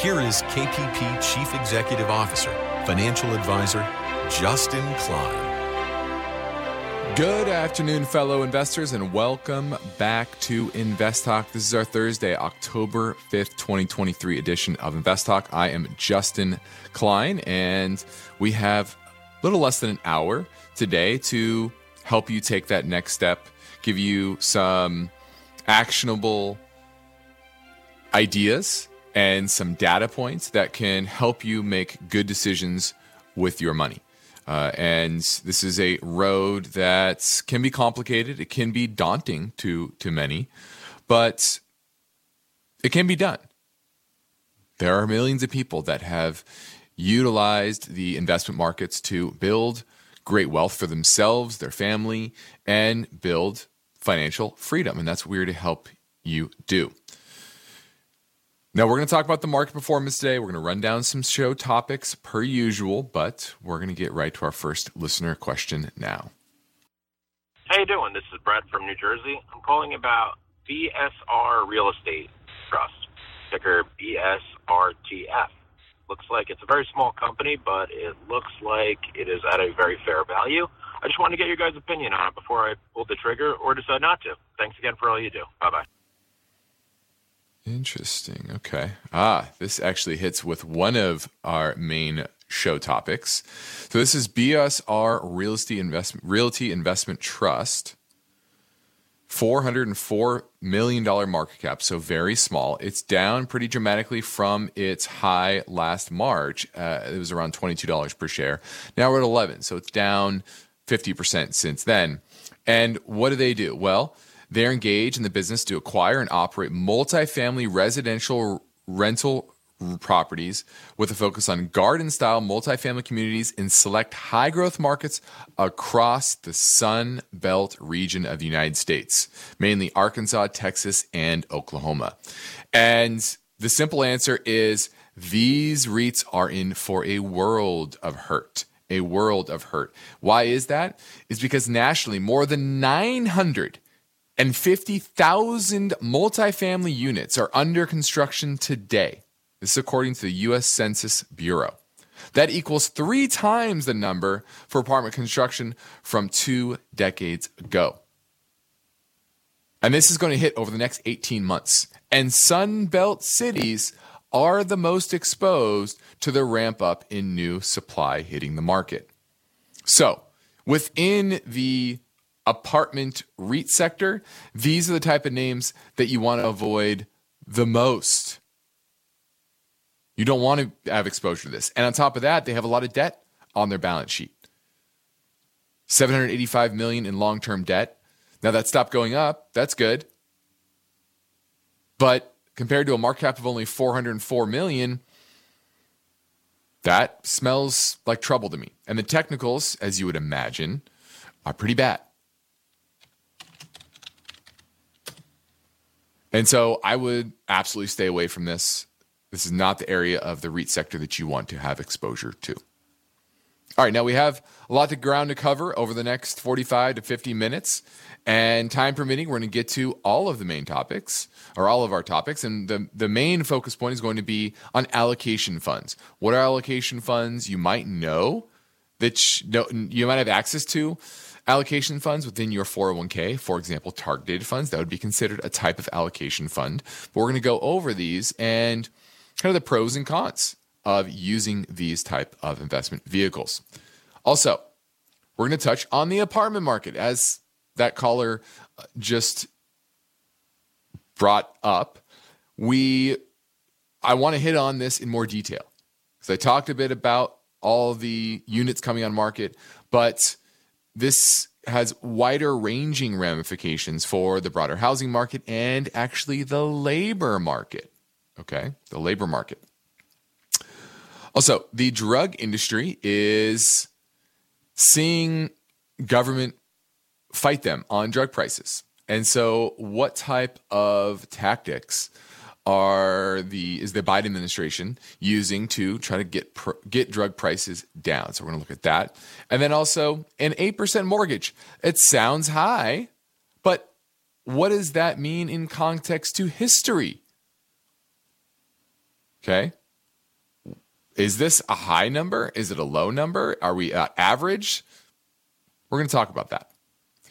Here is KPP Chief Executive Officer, Financial Advisor, Justin Klein. Good afternoon, fellow investors, and welcome back to Invest Talk. This is our Thursday, October 5th, 2023 edition of Invest Talk. I am Justin Klein, and we have a little less than an hour today to help you take that next step, give you some actionable ideas and some data points that can help you make good decisions with your money. Uh, and this is a road that can be complicated. It can be daunting to to many, but it can be done. There are millions of people that have utilized the investment markets to build great wealth for themselves, their family, and build financial freedom. And that's what we're to help you do. Now, we're going to talk about the market performance today. We're going to run down some show topics per usual, but we're going to get right to our first listener question now. How you doing? This is Brett from New Jersey. I'm calling about BSR Real Estate Trust, ticker BSRTF. Looks like it's a very small company, but it looks like it is at a very fair value. I just wanted to get your guys' opinion on it before I pull the trigger or decide not to. Thanks again for all you do. Bye bye. Interesting. Okay. Ah, this actually hits with one of our main show topics. So this is BSR Realty Investment Realty Investment Trust. $404 million market cap, so very small. It's down pretty dramatically from its high last March. Uh, it was around $22 per share. Now we're at 11, so it's down 50% since then. And what do they do? Well, they're engaged in the business to acquire and operate multifamily residential rental properties with a focus on garden style multifamily communities in select high growth markets across the Sun Belt region of the United States, mainly Arkansas, Texas, and Oklahoma. And the simple answer is these REITs are in for a world of hurt. A world of hurt. Why is that? Is because nationally, more than 900 and 50,000 multifamily units are under construction today. This is according to the US Census Bureau. That equals three times the number for apartment construction from two decades ago. And this is going to hit over the next 18 months. And Sun Belt cities are the most exposed to the ramp up in new supply hitting the market. So, within the apartment REIT sector, these are the type of names that you want to avoid the most. You don't want to have exposure to this. And on top of that, they have a lot of debt on their balance sheet. 785 million in long-term debt. Now that stopped going up. That's good. But compared to a market cap of only 404 million, that smells like trouble to me. And the technicals, as you would imagine, are pretty bad. And so I would absolutely stay away from this. This is not the area of the REIT sector that you want to have exposure to. All right, now we have a lot of ground to cover over the next 45 to 50 minutes. And time permitting, we're going to get to all of the main topics or all of our topics. And the, the main focus point is going to be on allocation funds. What are allocation funds? You might know that you might have access to allocation funds within your 401k, for example, targeted funds, that would be considered a type of allocation fund. But we're going to go over these and kind of the pros and cons of using these type of investment vehicles. Also, we're going to touch on the apartment market as that caller uh, just brought up. We I want to hit on this in more detail because I talked a bit about all the units coming on market, but this has wider ranging ramifications for the broader housing market and actually the labor market. Okay, the labor market. Also, the drug industry is seeing government fight them on drug prices. And so, what type of tactics are the is the Biden administration using to try to get pr- get drug prices down? So we're going to look at that, and then also an eight percent mortgage. It sounds high, but what does that mean in context to history? Okay, is this a high number? Is it a low number? Are we uh, average? We're going to talk about that.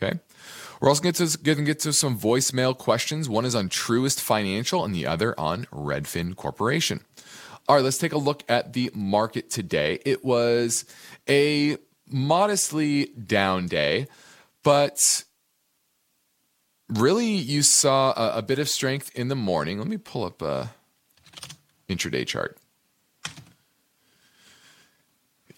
Okay. We're also going to get, get to some voicemail questions. One is on Truist Financial and the other on Redfin Corporation. All right, let's take a look at the market today. It was a modestly down day, but really you saw a, a bit of strength in the morning. Let me pull up a intraday chart.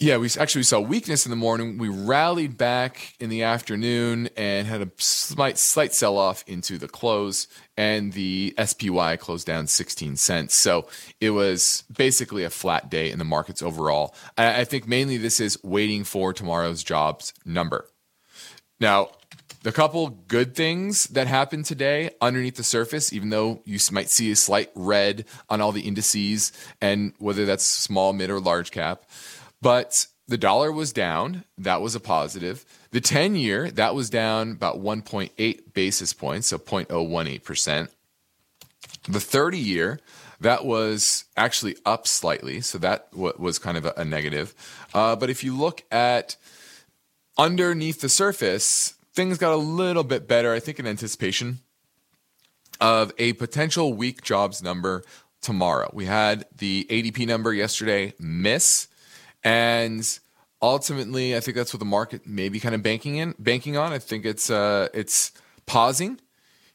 Yeah, we actually saw weakness in the morning. We rallied back in the afternoon and had a slight slight sell off into the close, and the SPY closed down 16 cents. So it was basically a flat day in the markets overall. I, I think mainly this is waiting for tomorrow's jobs number. Now, the couple good things that happened today underneath the surface, even though you might see a slight red on all the indices, and whether that's small, mid, or large cap. But the dollar was down. That was a positive. The 10 year, that was down about 1.8 basis points, so 0.018%. The 30 year, that was actually up slightly, so that was kind of a, negative. Uh, but if you look at underneath the surface, things got a little bit better, I think, in anticipation of a potential weak jobs number tomorrow. We had the ADP number yesterday miss. And ultimately, I think that's what the market may be kind of banking in, banking on. I think it's uh, it's pausing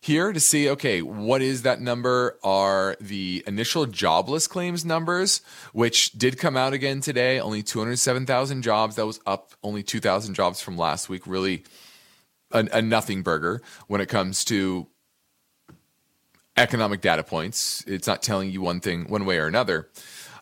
here to see okay what is that number? Are the initial jobless claims numbers which did come out again today only 207000 jobs. That was up only 2000 jobs from last week. Really a, a nothing burger when it comes to economic data points. It's not telling you one thing one way or another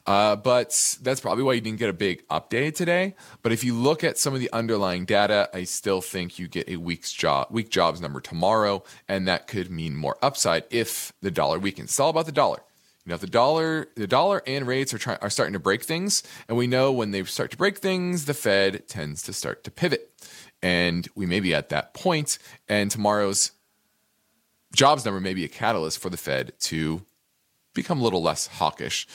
uh, but that's probably why you didn't get a big update today. But if you look at some of the underlying data, I still think you get a week's job, week jobs number tomorrow, and that could mean more upside if the dollar weakens. It's all about the dollar. You know, the dollar, the dollar and rates are trying are starting to break things, and we know when they start to break things, the Fed tends to start to pivot, and we may be at that point. And tomorrow's jobs number may be a catalyst for the Fed to become a little less hawkish.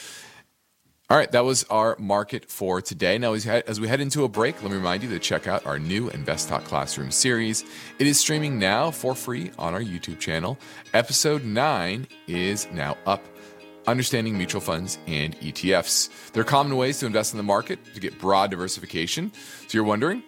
All right, that was our market for today. Now, as we head into a break, let me remind you to check out our new Invest Talk Classroom series. It is streaming now for free on our YouTube channel. Episode 9 is now up. Understanding mutual funds and ETFs. There are common ways to invest in the market to get broad diversification. So you're wondering,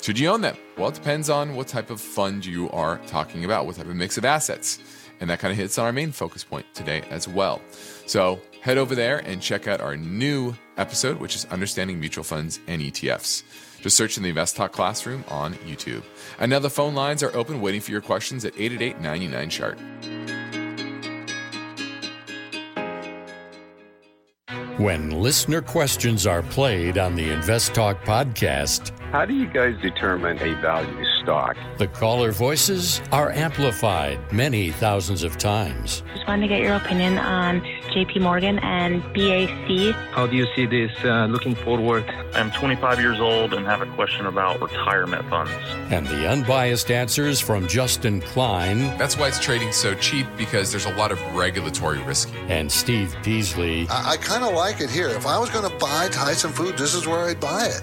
should you own them? Well, it depends on what type of fund you are talking about, what type of mix of assets. And that kind of hits on our main focus point today as well. So head over there and check out our new episode, which is Understanding Mutual Funds and ETFs. Just search in the Invest Talk Classroom on YouTube. And now the phone lines are open, waiting for your questions at 888 99 Chart. When listener questions are played on the Invest Talk podcast, how do you guys determine a value stock? The caller voices are amplified many thousands of times. Just wanted to get your opinion on JP Morgan and BAC. How do you see this uh, looking forward? I'm 25 years old and have a question about retirement funds. And the unbiased answers from Justin Klein. That's why it's trading so cheap because there's a lot of regulatory risk. And Steve Peasley. I, I kind of like it here. If I was going to buy Tyson Food, this is where I'd buy it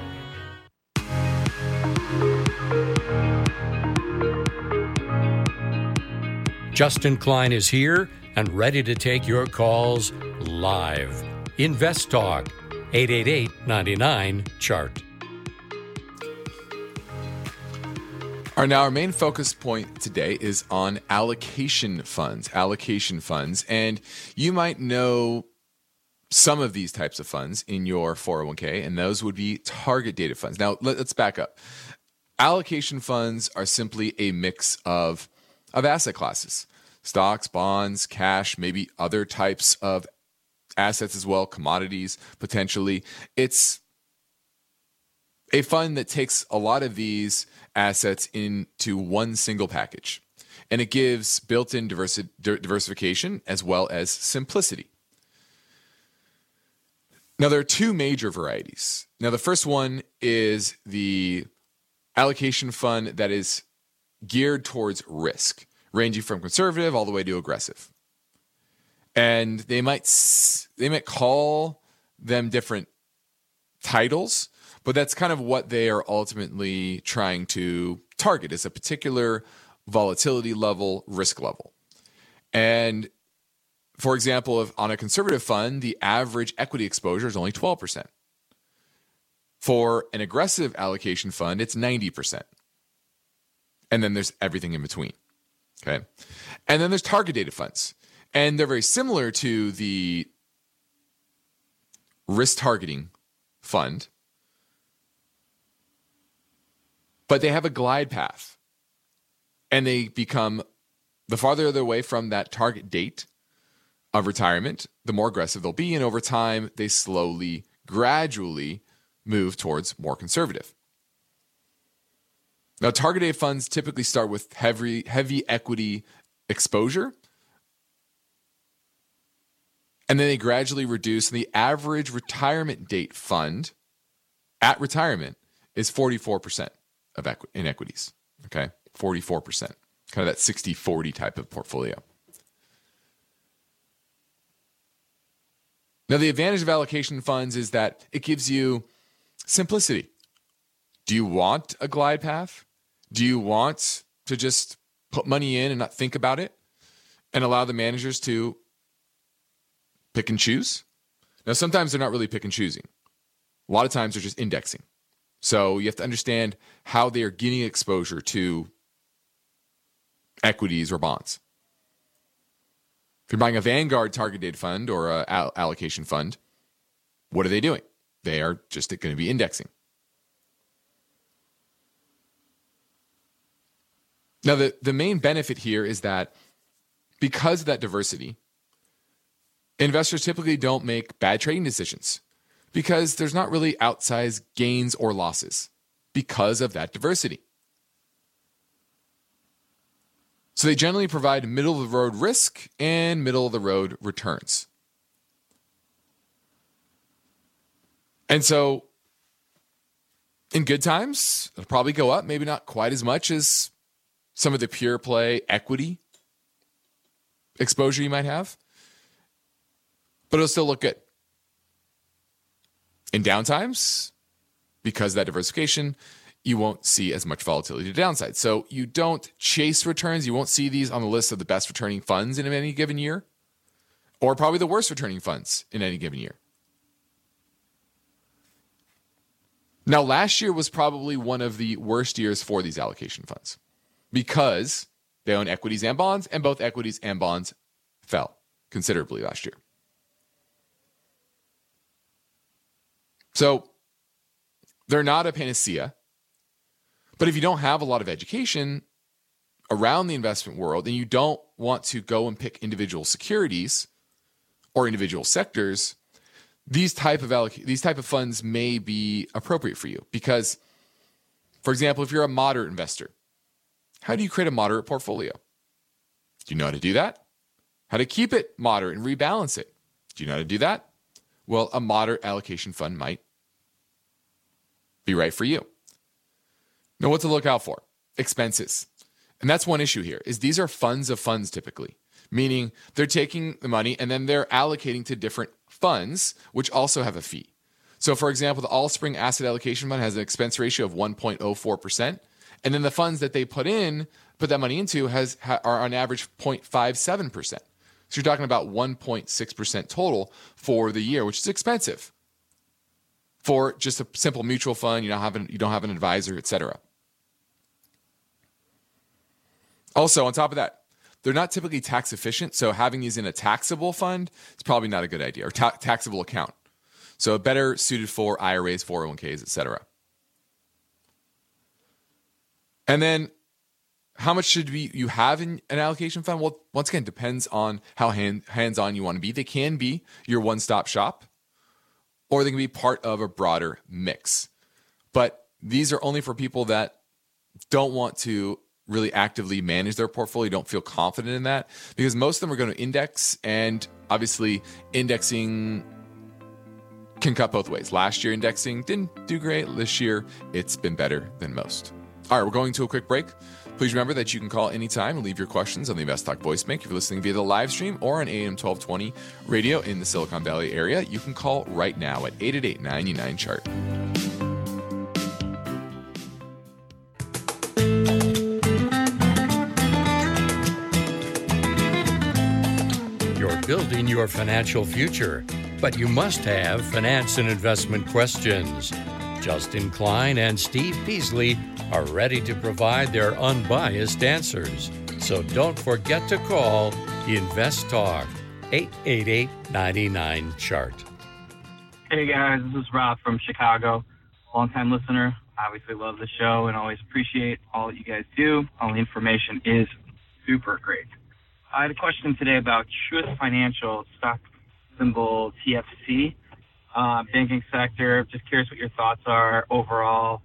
Justin Klein is here and ready to take your calls live. Invest Talk, 888 99 Chart. Our now our main focus point today is on allocation funds. Allocation funds, and you might know some of these types of funds in your 401k, and those would be target date funds. Now let, us back up. Allocation funds are simply a mix of of asset classes: stocks, bonds, cash, maybe other types of assets as well, commodities potentially. It's a fund that takes a lot of these assets into one single package. And it gives built in diversi- diversification as well as simplicity. Now, there are two major varieties. Now, the first one is the allocation fund that is geared towards risk, ranging from conservative all the way to aggressive. And they might they might call them different titles, but that's kind of what they are ultimately trying to target is a particular volatility level, risk level. And for example, if on a conservative fund, the average equity exposure is only 12%. For an aggressive allocation fund, it's 90%. And then there's everything in between. Okay. And then there's target dated funds. And they're very similar to the risk targeting fund but they have a glide path and they become the farther they're away from that target date of retirement, the more aggressive they'll be. And over time, they slowly, gradually move towards more conservative. Now, target date funds typically start with heavy, heavy equity exposure. And then they gradually reduce. And the average retirement date fund at retirement is 44% of equi-. Okay, 44%, kind of that 60 40 type of portfolio. Now, the advantage of allocation funds is that it gives you simplicity. Do you want a glide path? Do you want to just put money in and not think about it and allow the managers to pick and choose? Now, sometimes they're not really pick and choosing. A lot of times they're just indexing. So you have to understand how they are getting exposure to equities or bonds. If you're buying a Vanguard target date fund or a allocation fund, what are they doing? They are just going to be indexing. Now, the, the main benefit here is that because of that diversity, investors typically don't make bad trading decisions because there's not really outsized gains or losses because of that diversity. So they generally provide middle of the road risk and middle of the road returns. And so in good times, it'll probably go up, maybe not quite as much as some of the pure play equity exposure you might have, but it'll still look good. In downtimes, because that diversification, you won't see as much volatility to downside. So you don't chase returns. You won't see these on the list of the best returning funds in any given year, or probably the worst returning funds in any given year. Now, last year was probably one of the worst years for these allocation funds because they own equities and bonds, and both equities and bonds fell considerably last year. So they're not a panacea. But if you don't have a lot of education around the investment world and you don't want to go and pick individual securities or individual sectors, these type of alloc- these type of funds may be appropriate for you because for example, if you're a moderate investor, how do you create a moderate portfolio? Do you know how to do that? How to keep it moderate and rebalance it? Do you know how to do that? Well, a moderate allocation fund might be right for you. Know what to look out for. Expenses. And that's one issue here is these are funds of funds typically, meaning they're taking the money and then they're allocating to different funds which also have a fee. So for example, the Allspring Asset Allocation Fund has an expense ratio of 1.04%, and then the funds that they put in, put that money into has are on average 0.57%. So you're talking about 1.6% total for the year, which is expensive for just a simple mutual fund. You don't have an, you don't have an advisor, etc. Also, on top of that, they're not typically tax efficient. So having these in a taxable fund is probably not a good idea or ta- taxable account. So better suited for IRAs, 401ks, etc. And then how much should we, you have in an allocation fund? Well, once again, depends on how hand, hands-on you want to be. They can be your one-stop shop or they can be part of a broader mix. But these are only for people that don't want to really actively manage their portfolio, don't feel confident in that because most of them are going to index and obviously indexing can cut both ways. Last year indexing didn't do great. This year it's been better than most. All right, we're going to a quick break. Please remember that you can call anytime and leave your questions on the Invest Talk voice bank. If you're listening via the live stream or on AM 1220 radio in the Silicon Valley area, you can call right now at 888 99 chart. You're building your financial future, but you must have finance and investment questions. Justin Klein and Steve Peasley are ready to provide their unbiased answers. So don't forget to call Invest Talk 888 99 Chart. Hey guys, this is Rob from Chicago. Longtime listener. Obviously love the show and always appreciate all that you guys do. All the information is super great. I had a question today about Truist Financial stock symbol TFC, uh, banking sector. Just curious what your thoughts are overall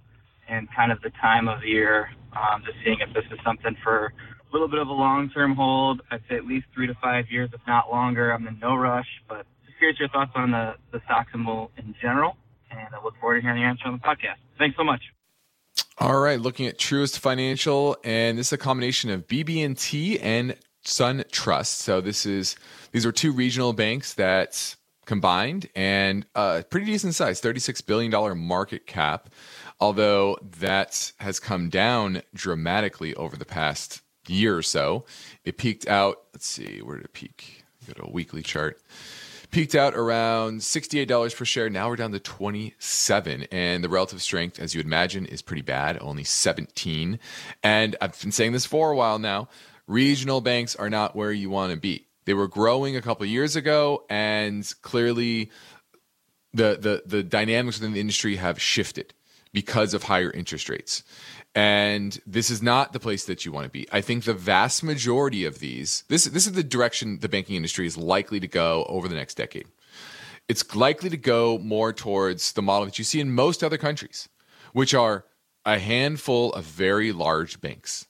and kind of the time of year. Um, just seeing if this is something for a little bit of a long-term hold. I'd say at least three to five years, if not longer. I'm in no rush, but just curious your thoughts on the, the stock symbol in general. And I look forward to hearing the answer on the podcast. Thanks so much. All right, looking at Truist Financial, and this is a combination of BB&T and SunTrust. So this is these are two regional banks that combined and a pretty decent size, $36 billion market cap, although that has come down dramatically over the past year or so. It peaked out, let's see, where did it peak? Go to a weekly chart. Peaked out around $68 per share. Now we're down to 27 and the relative strength as you imagine is pretty bad, only 17. And I've been saying this for a while now regional banks are not where you want to be. They were growing a couple years ago, and clearly, the the the dynamics within the industry have shifted because of higher interest rates. And this is not the place that you want to be. I think the vast majority of these, this this is the direction the banking industry is likely to go over the next decade. It's likely to go more towards the model that you see in most other countries, which are a handful of very large banks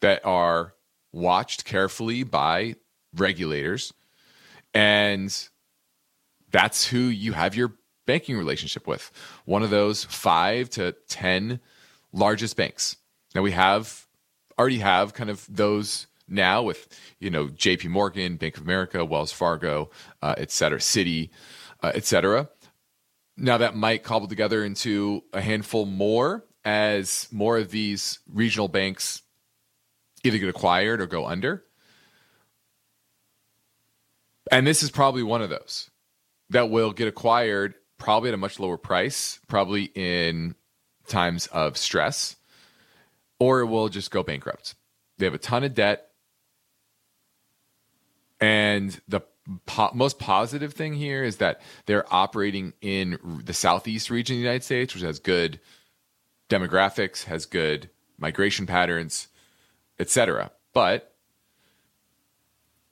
that are watched carefully by regulators. And that's who you have your banking relationship with. One of those five to 10 largest banks. Now we have already have kind of those now with, you know, JP Morgan, Bank of America, Wells Fargo, uh, et cetera, Citi, uh, et cetera. Now that might cobble together into a handful more as more of these regional banks either get acquired or go under. And this is probably one of those that will get acquired probably at a much lower price, probably in times of stress, or it will just go bankrupt. They have a ton of debt. And the po- most positive thing here is that they're operating in the southeast region of the United States, which has good demographics, has good migration patterns, etc. But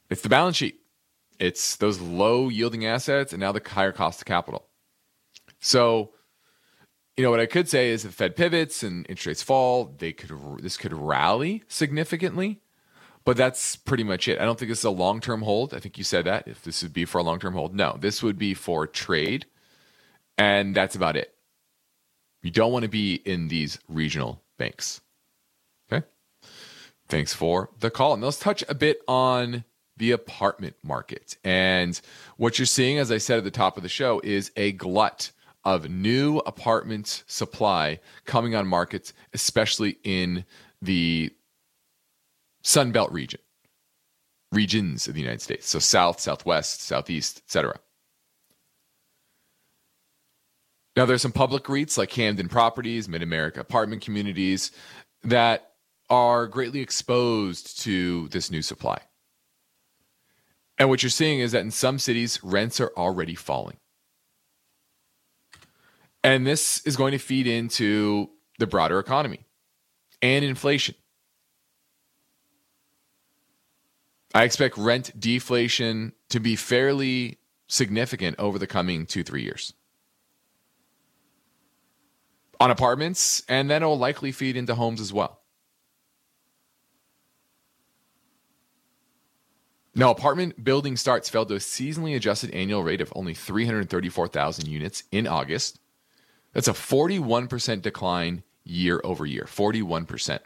it's the balance sheet. It's those low yielding assets and now the higher cost of capital. So, you know what I could say is if the Fed pivots and interest rates fall, they could this could rally significantly, but that's pretty much it. I don't think this is a long term hold. I think you said that if this would be for a long term hold, no, this would be for trade, and that's about it. You don't want to be in these regional banks. Okay. Thanks for the call. And let's touch a bit on the apartment market. And what you're seeing, as I said at the top of the show, is a glut of new apartment supply coming on markets, especially in the Sun Belt region, regions of the United States. So south, southwest, southeast, etc. Now there's some public REITs like Camden Properties, Mid America Apartment Communities that are greatly exposed to this new supply. And what you're seeing is that in some cities, rents are already falling. And this is going to feed into the broader economy and inflation. I expect rent deflation to be fairly significant over the coming two, three years on apartments, and then it'll likely feed into homes as well. Now, apartment building starts fell to a seasonally adjusted annual rate of only 334,000 units in August. That's a 41% decline year over year. 41%.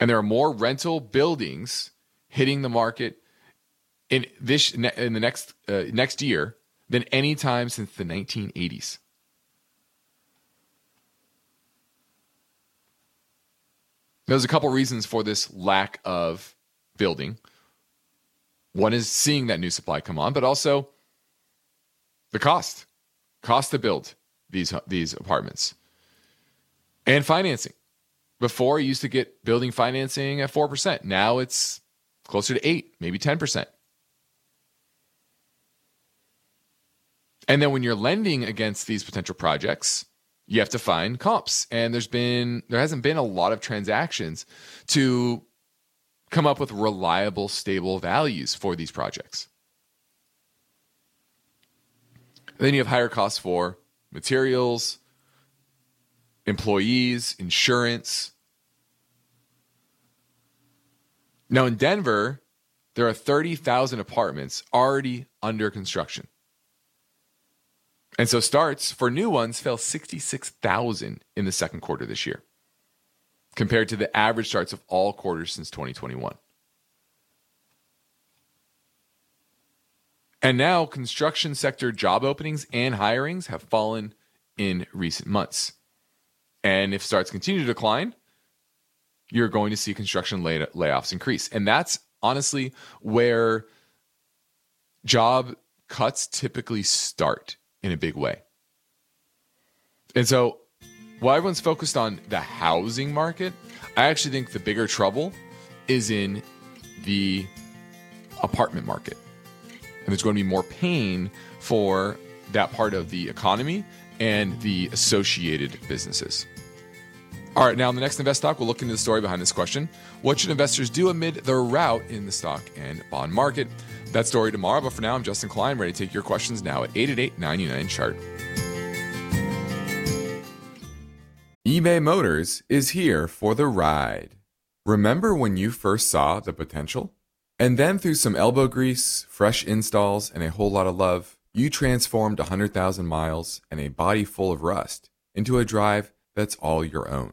And there are more rental buildings hitting the market in this in the next uh, next year than any time since the 1980s. There's a couple reasons for this lack of building. One is seeing that new supply come on, but also the cost, cost to build these these apartments, and financing. Before, you used to get building financing at four percent. Now it's closer to eight, maybe ten percent. And then when you're lending against these potential projects, you have to find comps and there's been there hasn't been a lot of transactions to come up with reliable stable values for these projects. Then you have higher costs for materials employees insurance. Now in denver there are 30,000 apartments already under construction and so starts for new ones fell 66,000 in the second quarter this year, compared to the average starts of all quarters since 2021. And now construction sector job openings and hirings have fallen in recent months. And if starts continue to decline, you're going to see construction lay- layoffs increase. And that's honestly where job cuts typically start in a big way. And so, while everyone's focused on the housing market, I actually think the bigger trouble is in the apartment market. And there's going to be more pain for that part of the economy and the associated businesses. All right, now in the next Invest Talk, we'll look into the story behind this question. What should investors do amid the rout in the stock and bond market? That story tomorrow, but for now, I'm Justin Klein, ready to take your questions now at 888 99 chart. eBay Motors is here for the ride. Remember when you first saw the potential? And then through some elbow grease, fresh installs, and a whole lot of love, you transformed 100,000 miles and a body full of rust into a drive that's all your own.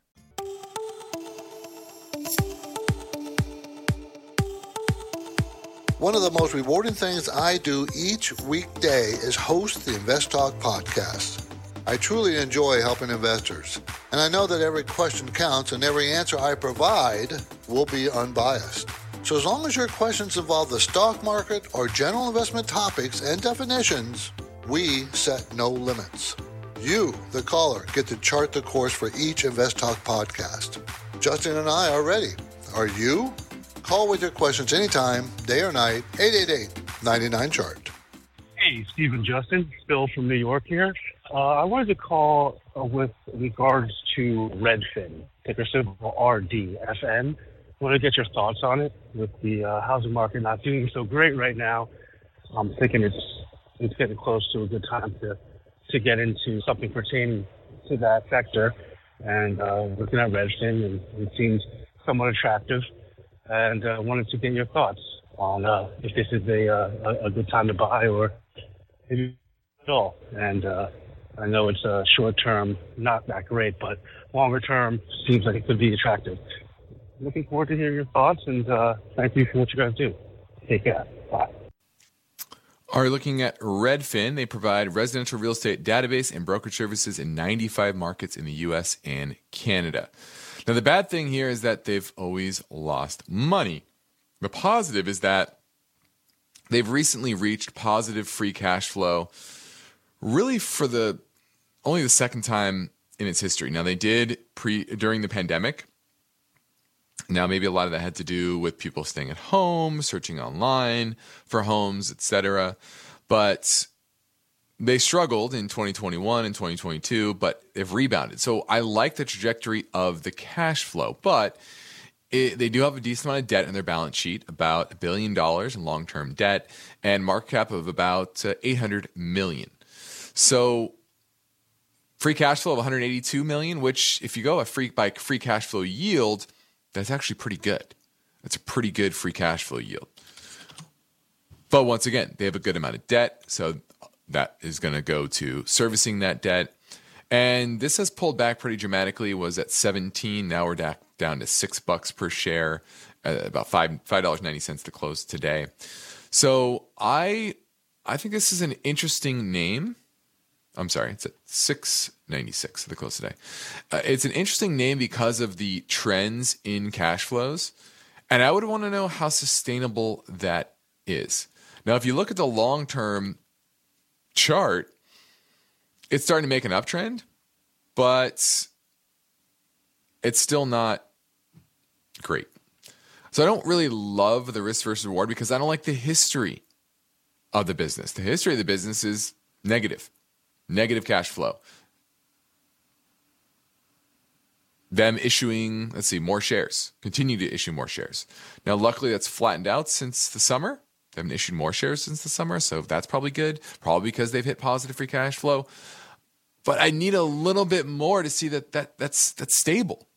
One of the most rewarding things I do each weekday is host the Invest Talk podcast. I truly enjoy helping investors, and I know that every question counts and every answer I provide will be unbiased. So, as long as your questions involve the stock market or general investment topics and definitions, we set no limits. You, the caller, get to chart the course for each Invest Talk podcast. Justin and I are ready. Are you? Call with your questions anytime, day or night, 888 99 Chart. Hey, Stephen Justin, Bill from New York here. Uh, I wanted to call uh, with regards to Redfin, ticker symbol RDFN. want to get your thoughts on it. With the uh, housing market not doing so great right now, I'm thinking it's it's getting close to a good time to to get into something pertaining to that sector. And uh, looking at Redfin, and it seems somewhat attractive. And uh, wanted to get your thoughts on uh, if this is a, uh, a good time to buy or at all. And uh, I know it's a short term, not that great, but longer term seems like it could be attractive. Looking forward to hearing your thoughts, and uh, thank you for what you guys do. Take care. Bye. Are looking at Redfin. They provide residential real estate database and brokerage services in 95 markets in the US and Canada. Now, the bad thing here is that they've always lost money. The positive is that they've recently reached positive free cash flow, really for the only the second time in its history. Now, they did pre during the pandemic. Now, maybe a lot of that had to do with people staying at home, searching online for homes, etc. But they struggled in 2021 and 2022, but they've rebounded. So I like the trajectory of the cash flow, but it, they do have a decent amount of debt in their balance sheet, about a billion dollars in long-term debt, and market cap of about uh, 800 million. So free cash flow of 182 million, which if you go a free by free cash flow yield, that's actually pretty good. That's a pretty good free cash flow yield. But once again, they have a good amount of debt, so that is going to go to servicing that debt. And this has pulled back pretty dramatically. It was at 17. Now we're down to six bucks per share, uh, about five five dollars ninety cents to close today. So I I think this is an interesting name. I'm sorry, it's at six ninety six at the close today. Uh, it's an interesting name because of the trends in cash flows, and I would want to know how sustainable that is. Now, if you look at the long term chart, it's starting to make an uptrend, but it's still not great. So I don't really love the risk versus reward because I don't like the history of the business. The history of the business is negative, negative cash flow. Them issuing, let's see, more shares, continue to issue more shares. Now, luckily, that's flattened out since the summer. They haven't issued more shares since the summer, so that's probably good. Probably because they've hit positive free cash flow. But I need a little bit more to see that, that that's that's stable.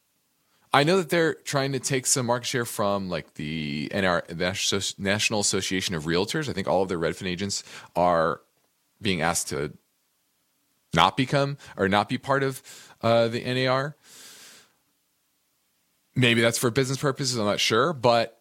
I know that they're trying to take some market share from like the NR, the National Association of Realtors. I think all of their Redfin agents are being asked to not become or not be part of uh, the NAR. Maybe that's for business purposes. I'm not sure, but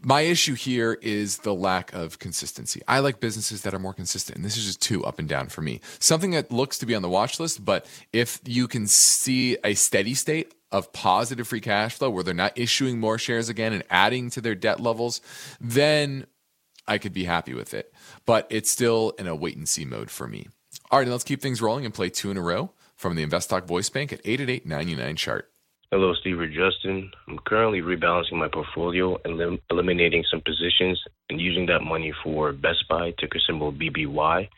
my issue here is the lack of consistency. I like businesses that are more consistent, and this is just too up and down for me. Something that looks to be on the watch list, but if you can see a steady state of positive free cash flow where they're not issuing more shares again and adding to their debt levels, then I could be happy with it. But it's still in a wait and see mode for me. All right, let's keep things rolling and play two in a row from the InvestTalk Voice Bank at 888 99 chart. Hello, Steve or Justin. I'm currently rebalancing my portfolio and lim- eliminating some positions and using that money for Best Buy, ticker symbol BBY,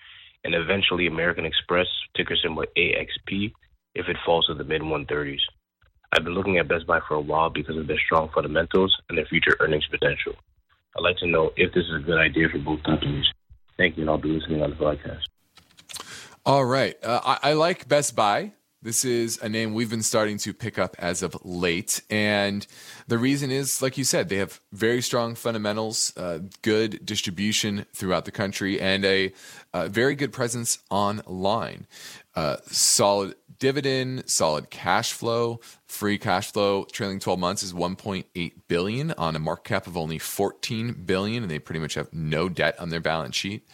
and eventually American Express, ticker symbol AXP, if it falls to the mid 130s. I've been looking at Best Buy for a while because of their strong fundamentals and their future earnings potential. I'd like to know if this is a good idea for both companies. Thank you, and I'll be listening on the podcast. All right. Uh, I-, I like Best Buy. This is a name we've been starting to pick up as of late. And the reason is, like you said, they have very strong fundamentals, uh, good distribution throughout the country, and a, a very good presence online. Uh, solid dividend, solid cash flow, free cash flow trailing 12 months is 1.8 billion on a market cap of only 14 billion and they pretty much have no debt on their balance sheet.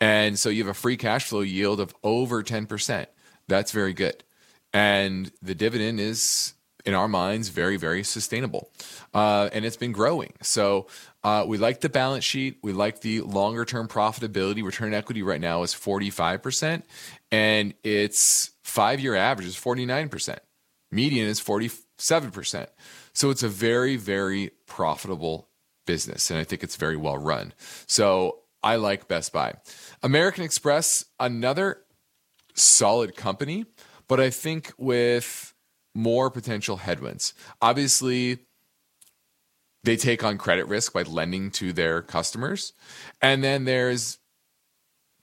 And so you have a free cash flow yield of over 10%. That's very good and the dividend is in our minds very very sustainable. Uh, and it's been growing. So uh, we like the balance sheet. We like the longer term profitability. Return equity right now is 45% and its five year average is 49% median is 47% so it's a very very profitable business and i think it's very well run. So i like best buy. American express another solid company but I think with more potential headwinds. Obviously, they take on credit risk by lending to their customers. And then there's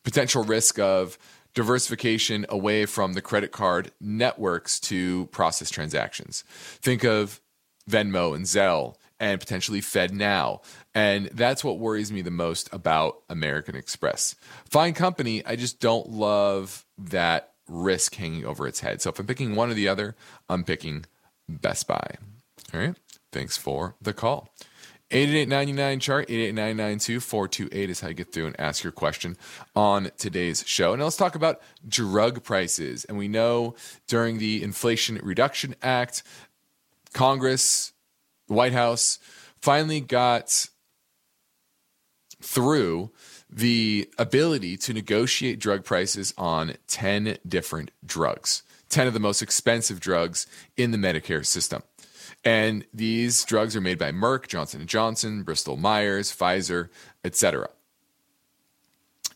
potential risk of diversification away from the credit card networks to process transactions. Think of Venmo and Zelle and potentially FedNow. And that's what worries me the most about American Express. Fine company, I just don't love that risk hanging over its head. So if I'm picking one or the other, I'm picking Best Buy. All right. Thanks for the call. 8899 chart 888 is how you get through and ask your question on today's show. Now let's talk about drug prices. And we know during the Inflation Reduction Act, Congress, the White House finally got through the ability to negotiate drug prices on 10 different drugs, 10 of the most expensive drugs in the Medicare system. And these drugs are made by Merck, Johnson & Johnson, Bristol Myers, Pfizer, etc.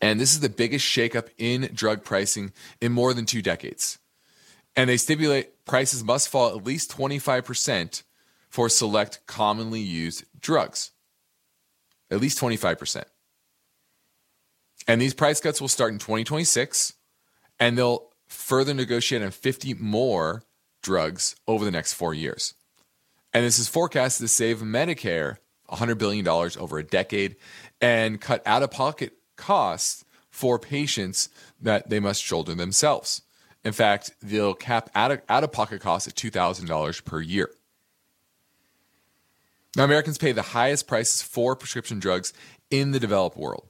And this is the biggest shakeup in drug pricing in more than two decades. And they stipulate prices must fall at least 25% for select commonly used drugs. At least 25%. And these price cuts will start in 2026, and they'll further negotiate on 50 more drugs over the next four years. And this is forecast to save Medicare $100 billion over a decade and cut out of pocket costs for patients that they must shoulder themselves. In fact, they'll cap out of, out of pocket costs at $2,000 per year. Now, Americans pay the highest prices for prescription drugs in the developed world.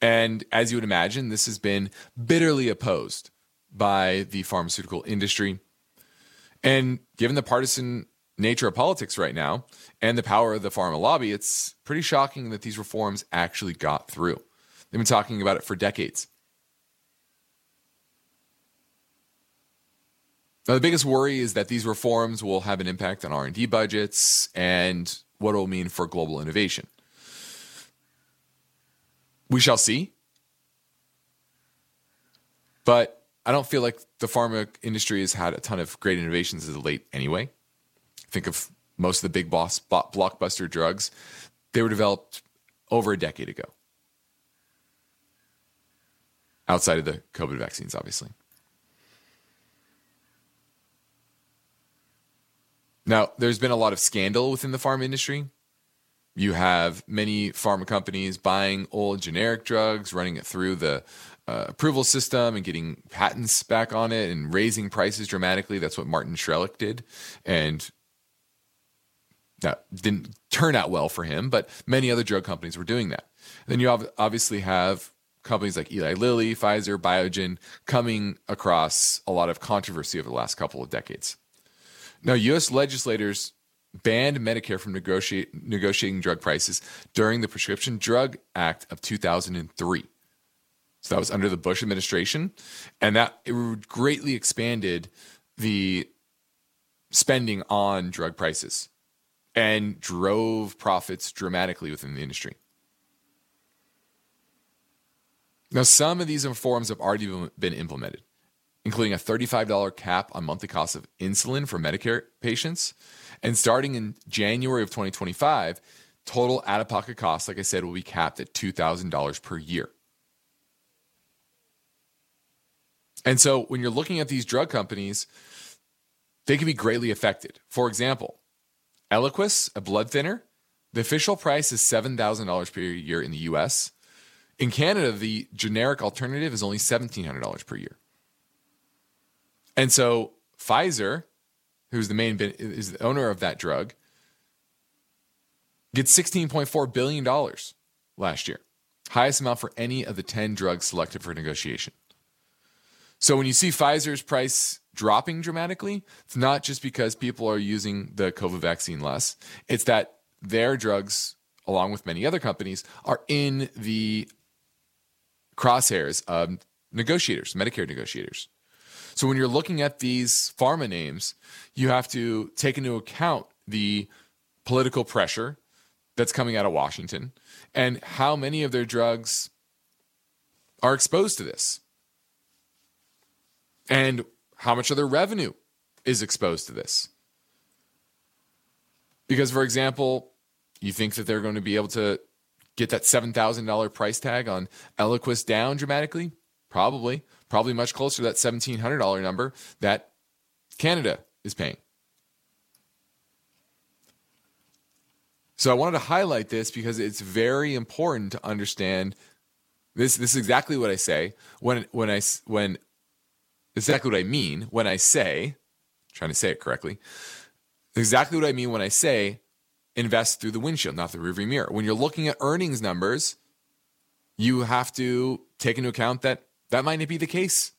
And as you would imagine, this has been bitterly opposed by the pharmaceutical industry. And given the partisan nature of politics right now and the power of the pharma lobby, it's pretty shocking that these reforms actually got through. They've been talking about it for decades. Now, the biggest worry is that these reforms will have an impact on R&D budgets and what it will mean for global innovation. We shall see. But I don't feel like the pharma industry has had a ton of great innovations as of late anyway. Think of most of the big boss blockbuster drugs. They were developed over a decade ago. Outside of the COVID vaccines, obviously. Now, there's been a lot of scandal within the pharma industry. You have many pharma companies buying old generic drugs, running it through the uh, approval system and getting patents back on it and raising prices dramatically. That's what Martin Shkreli did. And that didn't turn out well for him, but many other drug companies were doing that. Then you obviously have companies like Eli Lilly, Pfizer, Biogen coming across a lot of controversy over the last couple of decades. Now, U.S. legislators banned Medicare from negotiate, negotiating drug prices during the Prescription Drug Act of 2003. So that was under the Bush administration, and that it greatly expanded the spending on drug prices and drove profits dramatically within the industry. Now, some of these reforms have already been implemented including a $35 cap on monthly costs of insulin for Medicare patients. And starting in January of 2025, total out of pocket costs, like I said, will be capped at $2,000 per year. And so when you're looking at these drug companies, they can be greatly affected. For example, Eliquis, a blood thinner, the official price is $7,000 per year in the US. In Canada, the generic alternative is only $1,700 per year. And so Pfizer, who's the main is the owner of that drug, gets 16.4 billion dollars last year, highest amount for any of the 10 drugs selected for negotiation. So when you see Pfizer's price dropping dramatically, it's not just because people are using the COVID vaccine less. It's that their drugs, along with many other companies, are in the crosshairs of negotiators, Medicare negotiators. So when you're looking at these pharma names, you have to take into account the political pressure that's coming out of Washington and how many of their drugs are exposed to this and how much of their revenue is exposed to this. Because, for example, you think that they're going to be able to get that $7,000 price tag on Eliquis down dramatically? Probably. Probably much closer to that $1,700 number that Canada is paying. So I wanted to highlight this because it's very important to understand this. This is exactly what I say when when I when exactly what I mean when I say, trying to say it correctly, exactly what I mean when I say invest through the windshield, not the rearview mirror. When you're looking at earnings numbers, you have to take into account that that might not be the case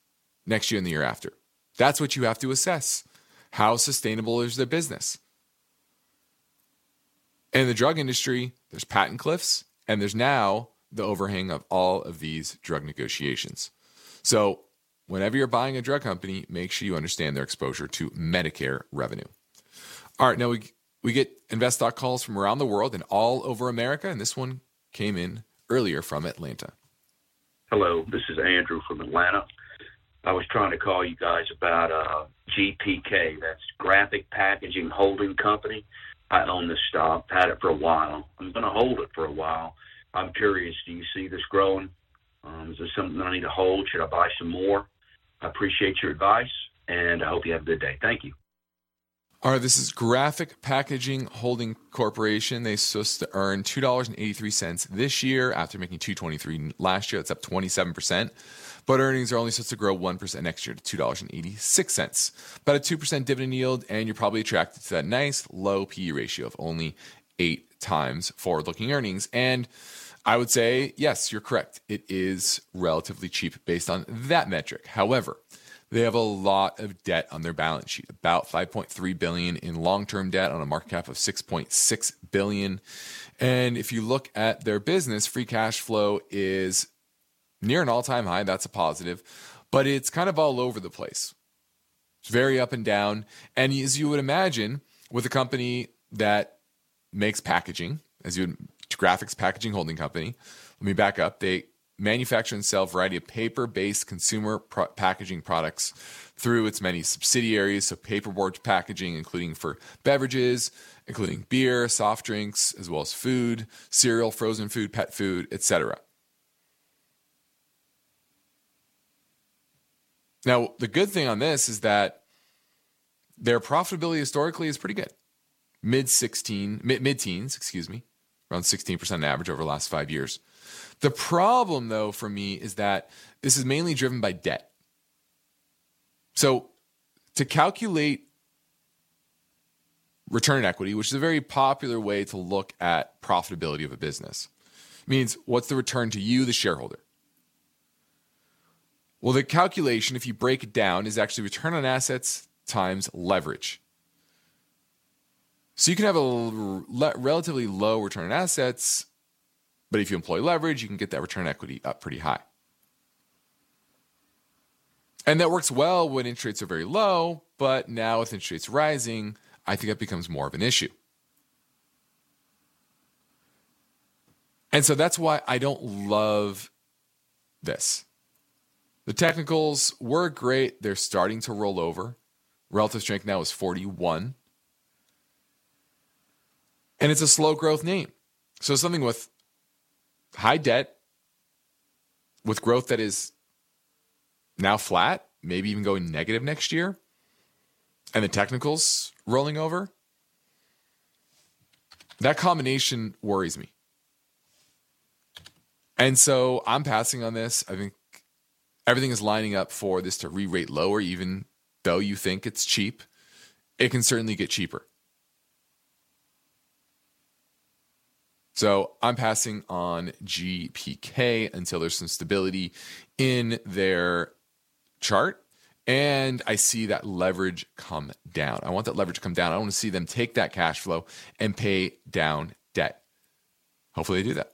next year and the year after. That's what you have to assess. How sustainable is their business? in the drug industry, there's patent cliffs, and there's now the overhang of all of these drug negotiations. So, whenever you're buying a drug company, make sure you understand their exposure to Medicare revenue. All right, now we we get invest calls from around the world and all over America, and this one came in earlier from Atlanta. Hello, this is Andrew from Atlanta. I was trying to call you guys about uh, GPK, that's Graphic Packaging Holding Company. I own this stock, had it for a while. I'm going to hold it for a while. I'm curious, do you see this growing? Um, is this something I need to hold? Should I buy some more? I appreciate your advice, and I hope you have a good day. Thank you. All right, this is Graphic Packaging Holding Corporation. They supposed to earn two dollars and eighty three cents this year after making two twenty three last year. That's up twenty seven percent. But earnings are only supposed to grow one percent next year to two dollars and eighty six cents. About a two percent dividend yield, and you're probably attracted to that nice low PE ratio of only eight times forward looking earnings. And I would say yes, you're correct. It is relatively cheap based on that metric. However they have a lot of debt on their balance sheet, about 5.3 billion in long-term debt on a market cap of 6.6 billion. And if you look at their business, free cash flow is near an all-time high. That's a positive, but it's kind of all over the place. It's very up and down. And as you would imagine, with a company that makes packaging, as you would graphics packaging holding company, let me back up. They manufacture and sell a variety of paper-based consumer pro- packaging products through its many subsidiaries. So paperboard packaging, including for beverages, including beer, soft drinks, as well as food, cereal, frozen food, pet food, etc. Now, the good thing on this is that their profitability historically is pretty good. Mid 16, mid teens, excuse me, around 16% average over the last five years. The problem, though, for me is that this is mainly driven by debt. So to calculate return on equity, which is a very popular way to look at profitability of a business, means what's the return to you, the shareholder? Well, the calculation, if you break it down, is actually return on assets times leverage. So you can have a relatively low return on assets but if you employ leverage, you can get that return equity up pretty high. And that works well when interest rates are very low, but now with interest rates rising, I think that becomes more of an issue. And so that's why I don't love this. The technicals were great. They're starting to roll over. Relative strength now is 41. And it's a slow growth name. So something with high debt with growth that is now flat, maybe even going negative next year, and the technicals rolling over, that combination worries me. And so I'm passing on this. I think everything is lining up for this to re rate lower, even though you think it's cheap. It can certainly get cheaper. So I'm passing on GPK until there's some stability in their chart. And I see that leverage come down. I want that leverage to come down. I want to see them take that cash flow and pay down debt. Hopefully, they do that.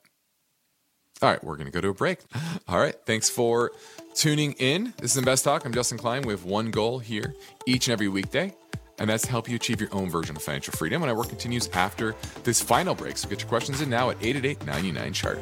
All right, we're going to go to a break. All right, thanks for tuning in. This is Invest Talk. I'm Justin Klein. We have one goal here each and every weekday and that's to help you achieve your own version of financial freedom. And our work continues after this final break. So get your questions in now at 888 Chart.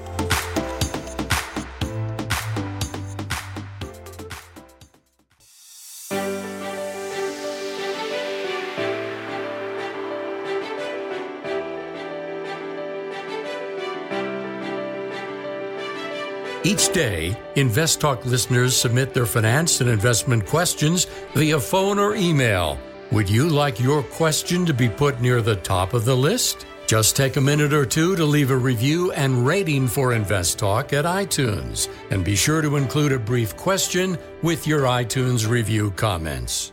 Each day, Invest Talk listeners submit their finance and investment questions via phone or email would you like your question to be put near the top of the list? Just take a minute or two to leave a review and rating for Invest Talk at iTunes. And be sure to include a brief question with your iTunes review comments.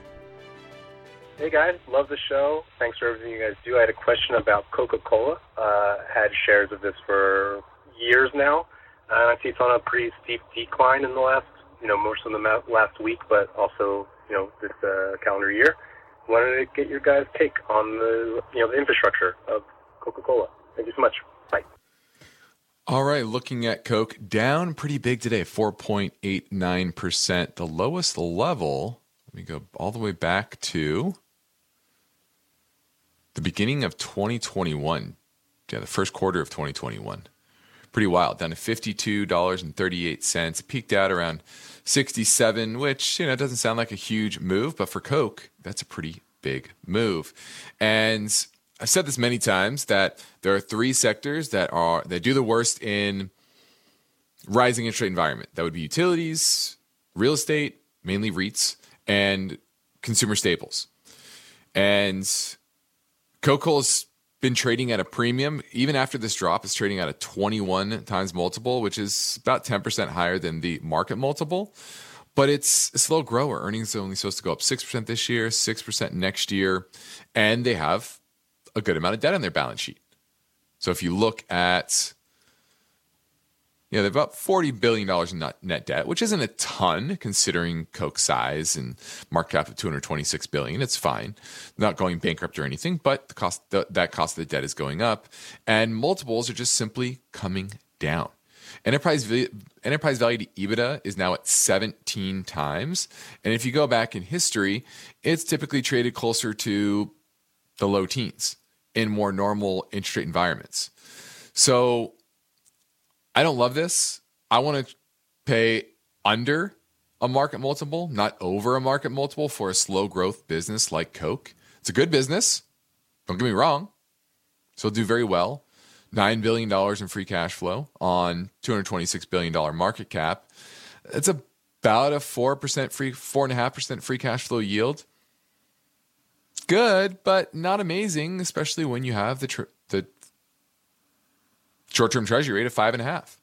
Hey guys, love the show. Thanks for everything you guys do. I had a question about Coca Cola. Uh, had shares of this for years now. and I see it's on a pretty steep decline in the last, you know, most of the last week, but also, you know, this uh, calendar year. Wanted to get your guys' take on the, you know, the infrastructure of Coca-Cola. Thank you so much. Bye. All right, looking at Coke, down pretty big today, 4.89%. The lowest level, let me go all the way back to the beginning of 2021. Yeah, the first quarter of 2021 pretty wild, down to $52.38. peaked out around 67, which, you know, doesn't sound like a huge move, but for Coke, that's a pretty big move. And I've said this many times that there are three sectors that are that do the worst in rising interest rate environment. That would be utilities, real estate, mainly REITs, and consumer staples. And Coca-Cola's been trading at a premium. Even after this drop, it's trading at a 21 times multiple, which is about 10% higher than the market multiple. But it's a slow grower. Earnings are only supposed to go up 6% this year, 6% next year. And they have a good amount of debt on their balance sheet. So if you look at you know, they've about $40 billion in net debt, which isn't a ton considering Coke's size and market cap of 226 billion. It's fine. not going bankrupt or anything, but the cost, the, that cost of the debt is going up. And multiples are just simply coming down. Enterprise, enterprise value to EBITDA is now at 17 times. And if you go back in history, it's typically traded closer to the low teens in more normal interest rate environments. So I don't love this. I want to pay under a market multiple, not over a market multiple for a slow growth business like Coke. It's a good business. Don't get me wrong. So it'll do very well. $9 billion in free cash flow on $226 billion market cap. It's about a 4% free, 4.5% free cash flow yield. Good, but not amazing, especially when you have the, tr- the short term treasury rate of five and a half.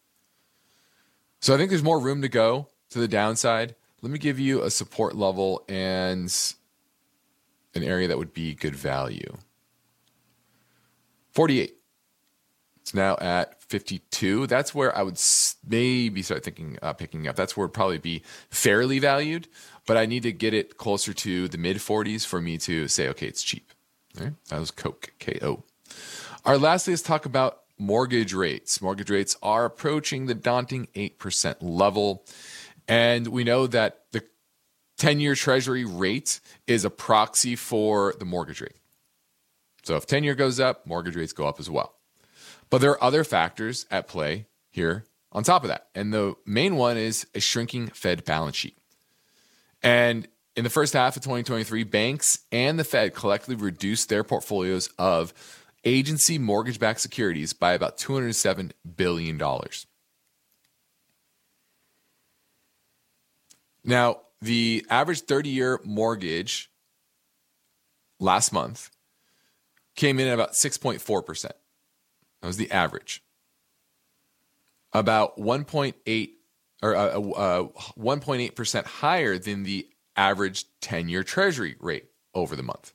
So I think there's more room to go to the downside. Let me give you a support level and an area that would be good value. 48. It's now at 52. That's where I would maybe start thinking uh, picking up. That's where it'd probably be fairly valued, but I need to get it closer to the mid 40s for me to say, okay, it's cheap. Right? That was Coke, K O. All right, lastly, let's talk about mortgage rates. Mortgage rates are approaching the daunting 8% level. And we know that the 10 year treasury rate is a proxy for the mortgage rate. So if 10 year goes up, mortgage rates go up as well. But there are other factors at play here on top of that. And the main one is a shrinking Fed balance sheet. And in the first half of 2023, banks and the Fed collectively reduced their portfolios of agency mortgage backed securities by about $207 billion. Now, the average 30 year mortgage last month came in at about 6.4%. That was the average. About 1.8 or uh, uh, 1.8% higher than the average 10 year treasury rate over the month.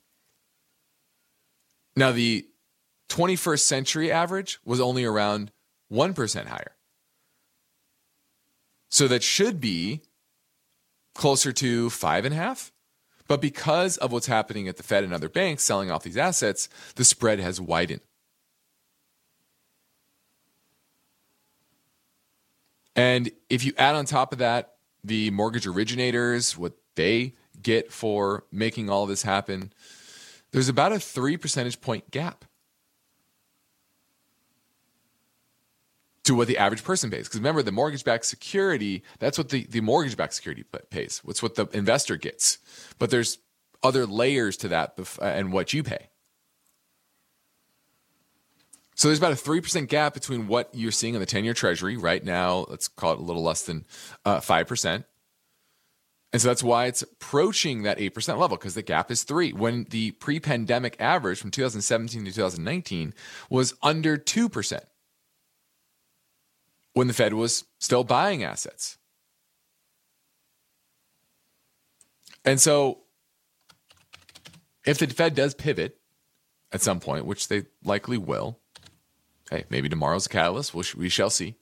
Now, the 21st century average was only around 1% higher. So that should be closer to five and a half. But because of what's happening at the Fed and other banks selling off these assets, the spread has widened. And if you add on top of that the mortgage originators, what they get for making all this happen, there's about a three percentage point gap to what the average person pays. Because remember, the mortgage backed security, that's what the, the mortgage backed security pays. What's what the investor gets. But there's other layers to that and what you pay. So there's about a 3% gap between what you're seeing in the 10 year treasury right now. Let's call it a little less than uh, 5%. And so that's why it's approaching that 8% level because the gap is three. When the pre pandemic average from 2017 to 2019 was under 2%, when the Fed was still buying assets. And so if the Fed does pivot at some point, which they likely will, hey, maybe tomorrow's a catalyst, we shall see.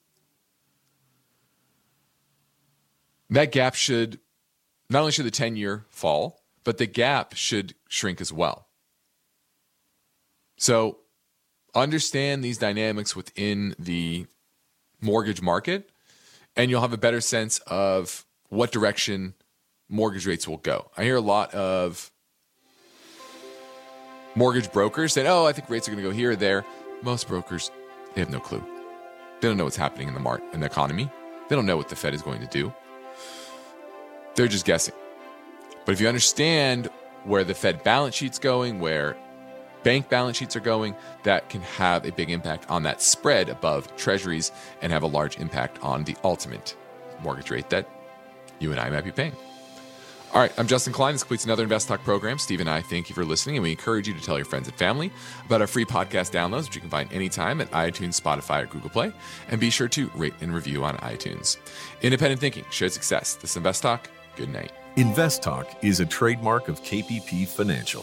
That gap should not only should the 10 year fall, but the gap should shrink as well. So understand these dynamics within the mortgage market, and you'll have a better sense of what direction mortgage rates will go. I hear a lot of mortgage brokers saying, "Oh, I think rates are going to go here or there." Most brokers, they have no clue. They don't know what's happening in the market in the economy. They don't know what the Fed is going to do. They're just guessing. But if you understand where the Fed balance sheet's going, where bank balance sheets are going, that can have a big impact on that spread above treasuries and have a large impact on the ultimate mortgage rate that you and I might be paying. All right, I'm Justin Klein. This completes another Invest Talk program. Steve and I thank you for listening, and we encourage you to tell your friends and family about our free podcast downloads, which you can find anytime at iTunes, Spotify, or Google Play. And be sure to rate and review on iTunes. Independent thinking, shared success. This is Invest Talk. Good night. Invest Talk is a trademark of KPP Financial.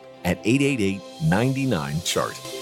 at 888 99 Chart.